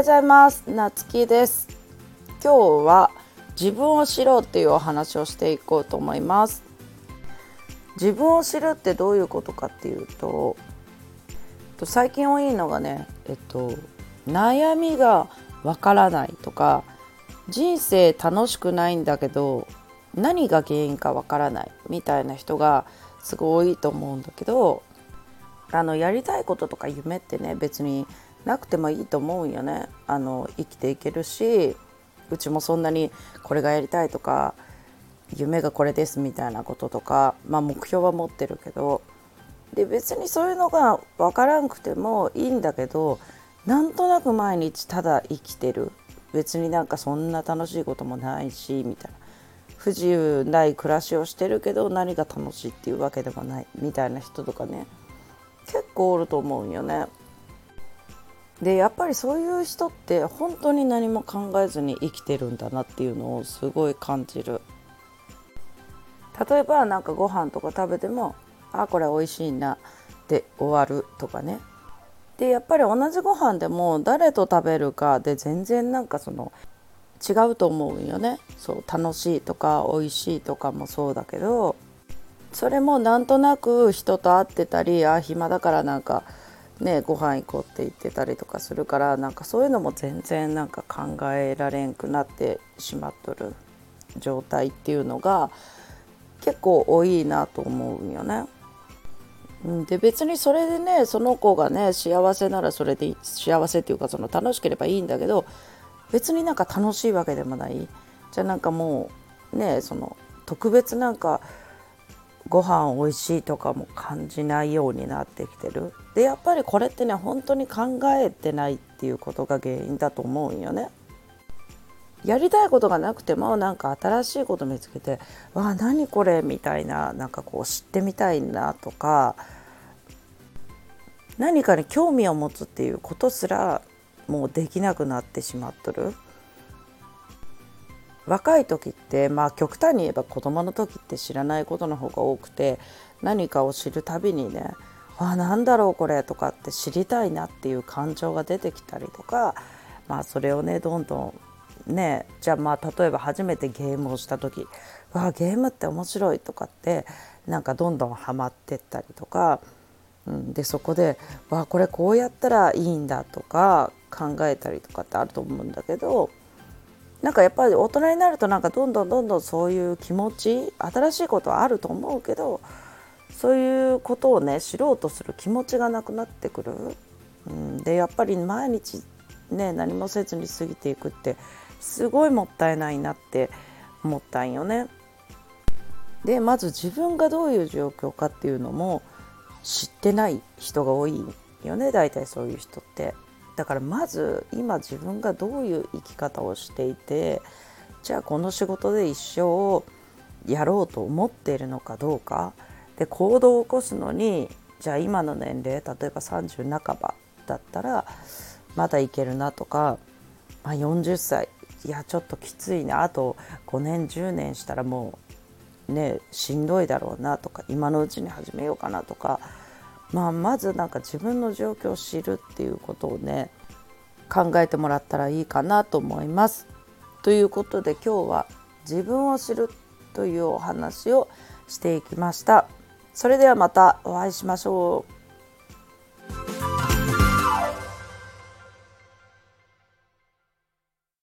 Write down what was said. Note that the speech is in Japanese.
ようございます。なつきです。今日は自分を知ろうっていうお話をしていこうと思います。自分を知るってどういうことかっていうと最近多いのがねえっと悩みがわからないとか人生楽しくないんだけど何が原因かわからないみたいな人がすごい多いと思うんだけどあのやりたいこととか夢ってね別になくてもいいと思うよね。あの生きていけるしうちもそんなにこれがやりたいとか夢がこれですみたいなこととか、まあ、目標は持ってるけどで別にそういうのが分からんくてもいいんだけどなんとなく毎日ただ生きてる。別になんかそんな楽しいこともないしみたいな。不自由ない暮らしをしてるけど何が楽しいっていうわけでもないみたいな人とかね結構おると思うんよね。でやっぱりそういう人って本当に何も考えずに生きてるんだなっていうのをすごい感じる。例えば何かご飯とか食べてもあこれ美味しいなで終わるとかね。でやっぱり同じご飯でも誰と食べるかで全然なんかその違うと思うよね。そう楽しいとか美味しいとかもそうだけどそれもなんとなく人と会ってたりあ暇だからなんかねご飯行こうって言ってたりとかするからなんかそういうのも全然なんか考えられんくなってしまっとる状態っていうのが結構多いなと思うよね。で別にそれでねその子がね幸せならそれで幸せっていうかその楽しければいいんだけど別になんか楽しいわけでもないじゃあなんかもうねその特別なんかご飯美味しいとかも感じないようになってきてるでやっぱりこれってね本当に考えてないっていうことが原因だと思うんよね。やりたいことがなくてもなんか新しいこと見つけて「わあ何これ」みたいななんかこう知ってみたいなとか何かに興味を持つっていうことすらもうできなくなってしまっとる。若い時ってまあ極端に言えば子供の時って知らないことの方が多くて何かを知るたびにね「あなんだろうこれ」とかって知りたいなっていう感情が出てきたりとかまあそれをねどんどんねじゃあまあ例えば初めてゲームをした時「わあゲームって面白い」とかってなんかどんどんハマってったりとか、うん、でそこで「わあこれこうやったらいいんだ」とか考えたりとかってあると思うんだけどなんかやっぱり大人になるとなんかどんどんどんどんそういう気持ち新しいことはあると思うけどそういうことをね知ろうとする気持ちがなくなってくる。うん、でやっぱり毎日ね何もせずに過ぎていくってすごいもったいないなって思ったんよね。でまず自分がどういう状況かっていうのも知ってない人が多いよね大体そういう人って。だからまず今自分がどういう生き方をしていてじゃあこの仕事で一生やろうと思っているのかどうか。で行動を起こすのにじゃあ今の年齢例えば30半ばだったらまだいけるなとか、まあ、40歳いやちょっときついな。あと5年10年したらもうねしんどいだろうなとか今のうちに始めようかなとかまあ、まずなんか自分の状況を知るっていうことをね考えてもらったらいいかなと思います。ということで今日は自分を知るというお話をしていきました。それではまたお会いしましょう。